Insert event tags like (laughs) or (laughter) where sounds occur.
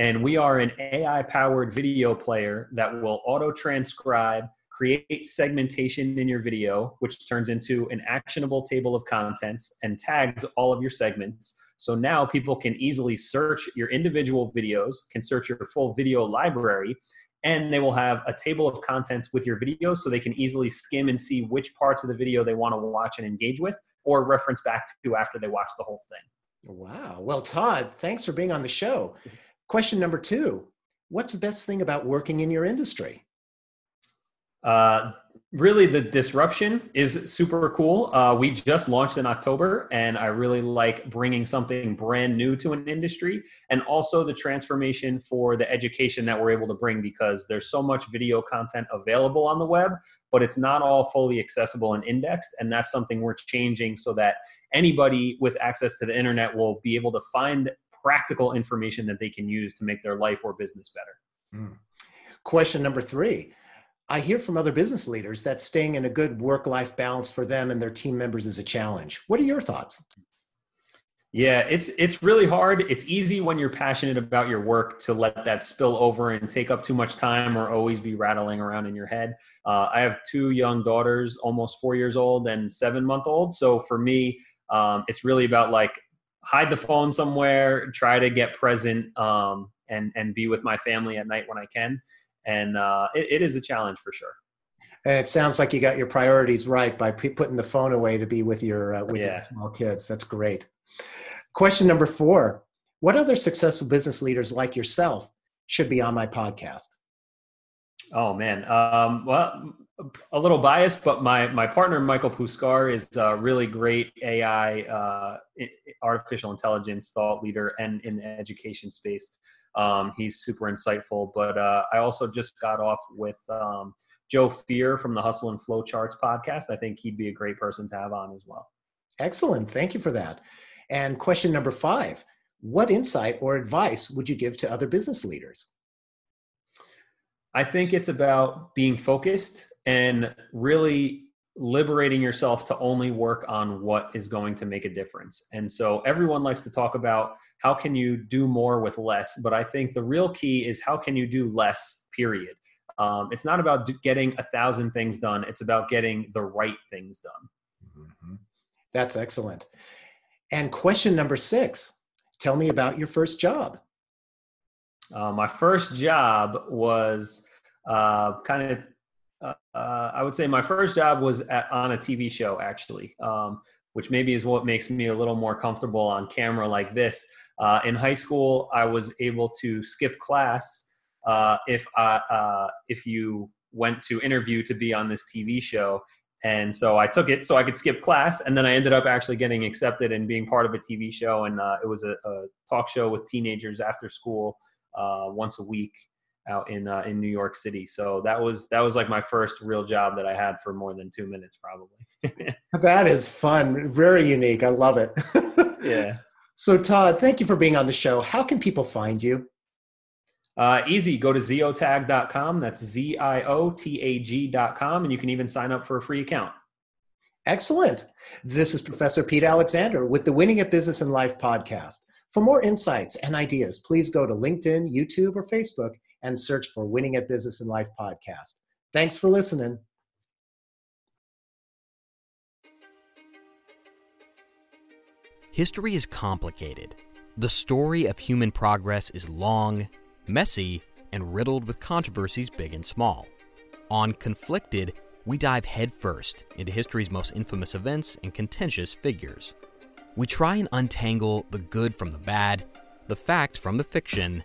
and we are an AI powered video player that will auto transcribe, create segmentation in your video, which turns into an actionable table of contents and tags all of your segments. So now people can easily search your individual videos, can search your full video library, and they will have a table of contents with your video so they can easily skim and see which parts of the video they want to watch and engage with or reference back to after they watch the whole thing. Wow. Well, Todd, thanks for being on the show. Question number two What's the best thing about working in your industry? Uh, really, the disruption is super cool. Uh, we just launched in October, and I really like bringing something brand new to an industry, and also the transformation for the education that we're able to bring because there's so much video content available on the web, but it's not all fully accessible and indexed, and that's something we're changing so that anybody with access to the internet will be able to find practical information that they can use to make their life or business better. Mm. Question number three. I hear from other business leaders that staying in a good work life balance for them and their team members is a challenge. What are your thoughts? Yeah, it's it's really hard. It's easy when you're passionate about your work to let that spill over and take up too much time or always be rattling around in your head. Uh, I have two young daughters, almost four years old and seven month old. So for me, um, it's really about like hide the phone somewhere, try to get present, um, and and be with my family at night when I can. And uh, it, it is a challenge for sure. And it sounds like you got your priorities right by p- putting the phone away to be with your uh, with yeah. your small kids. That's great. Question number four: What other successful business leaders like yourself should be on my podcast? Oh man, um, well, a little biased, but my my partner Michael Puskar is a really great AI, uh, artificial intelligence thought leader, and in the education space. Um, he's super insightful. But uh, I also just got off with um, Joe Fier from the Hustle and Flow Charts podcast. I think he'd be a great person to have on as well. Excellent, thank you for that. And question number five: What insight or advice would you give to other business leaders? I think it's about being focused and really liberating yourself to only work on what is going to make a difference. And so everyone likes to talk about how can you do more with less, but I think the real key is how can you do less, period. Um, it's not about getting a thousand things done, it's about getting the right things done. Mm-hmm. That's excellent. And question number six tell me about your first job. Uh, my first job was uh, kind of uh, uh, I would say my first job was at, on a TV show, actually, um, which maybe is what makes me a little more comfortable on camera like this. Uh, in high school, I was able to skip class uh, if I, uh, if you went to interview to be on this TV show. And so I took it so I could skip class, and then I ended up actually getting accepted and being part of a TV show. And uh, it was a, a, talk show with teenagers after school once a week out in uh, in New York City. So that was that was like my first real job that I had for more than two minutes, probably. (laughs) that is fun, very unique. I love it. yeah. (laughs) So Todd, thank you for being on the show. How can people find you? Uh, easy. Go to ziotag.com. That's Z I O T A G.com. And you can even sign up for a free account. Excellent. This is Professor Pete Alexander with the Winning at Business and Life podcast. For more insights and ideas, please go to LinkedIn, YouTube, or Facebook and search for Winning at Business and Life podcast. Thanks for listening. History is complicated. The story of human progress is long, messy, and riddled with controversies big and small. On Conflicted, we dive headfirst into history's most infamous events and contentious figures. We try and untangle the good from the bad, the fact from the fiction,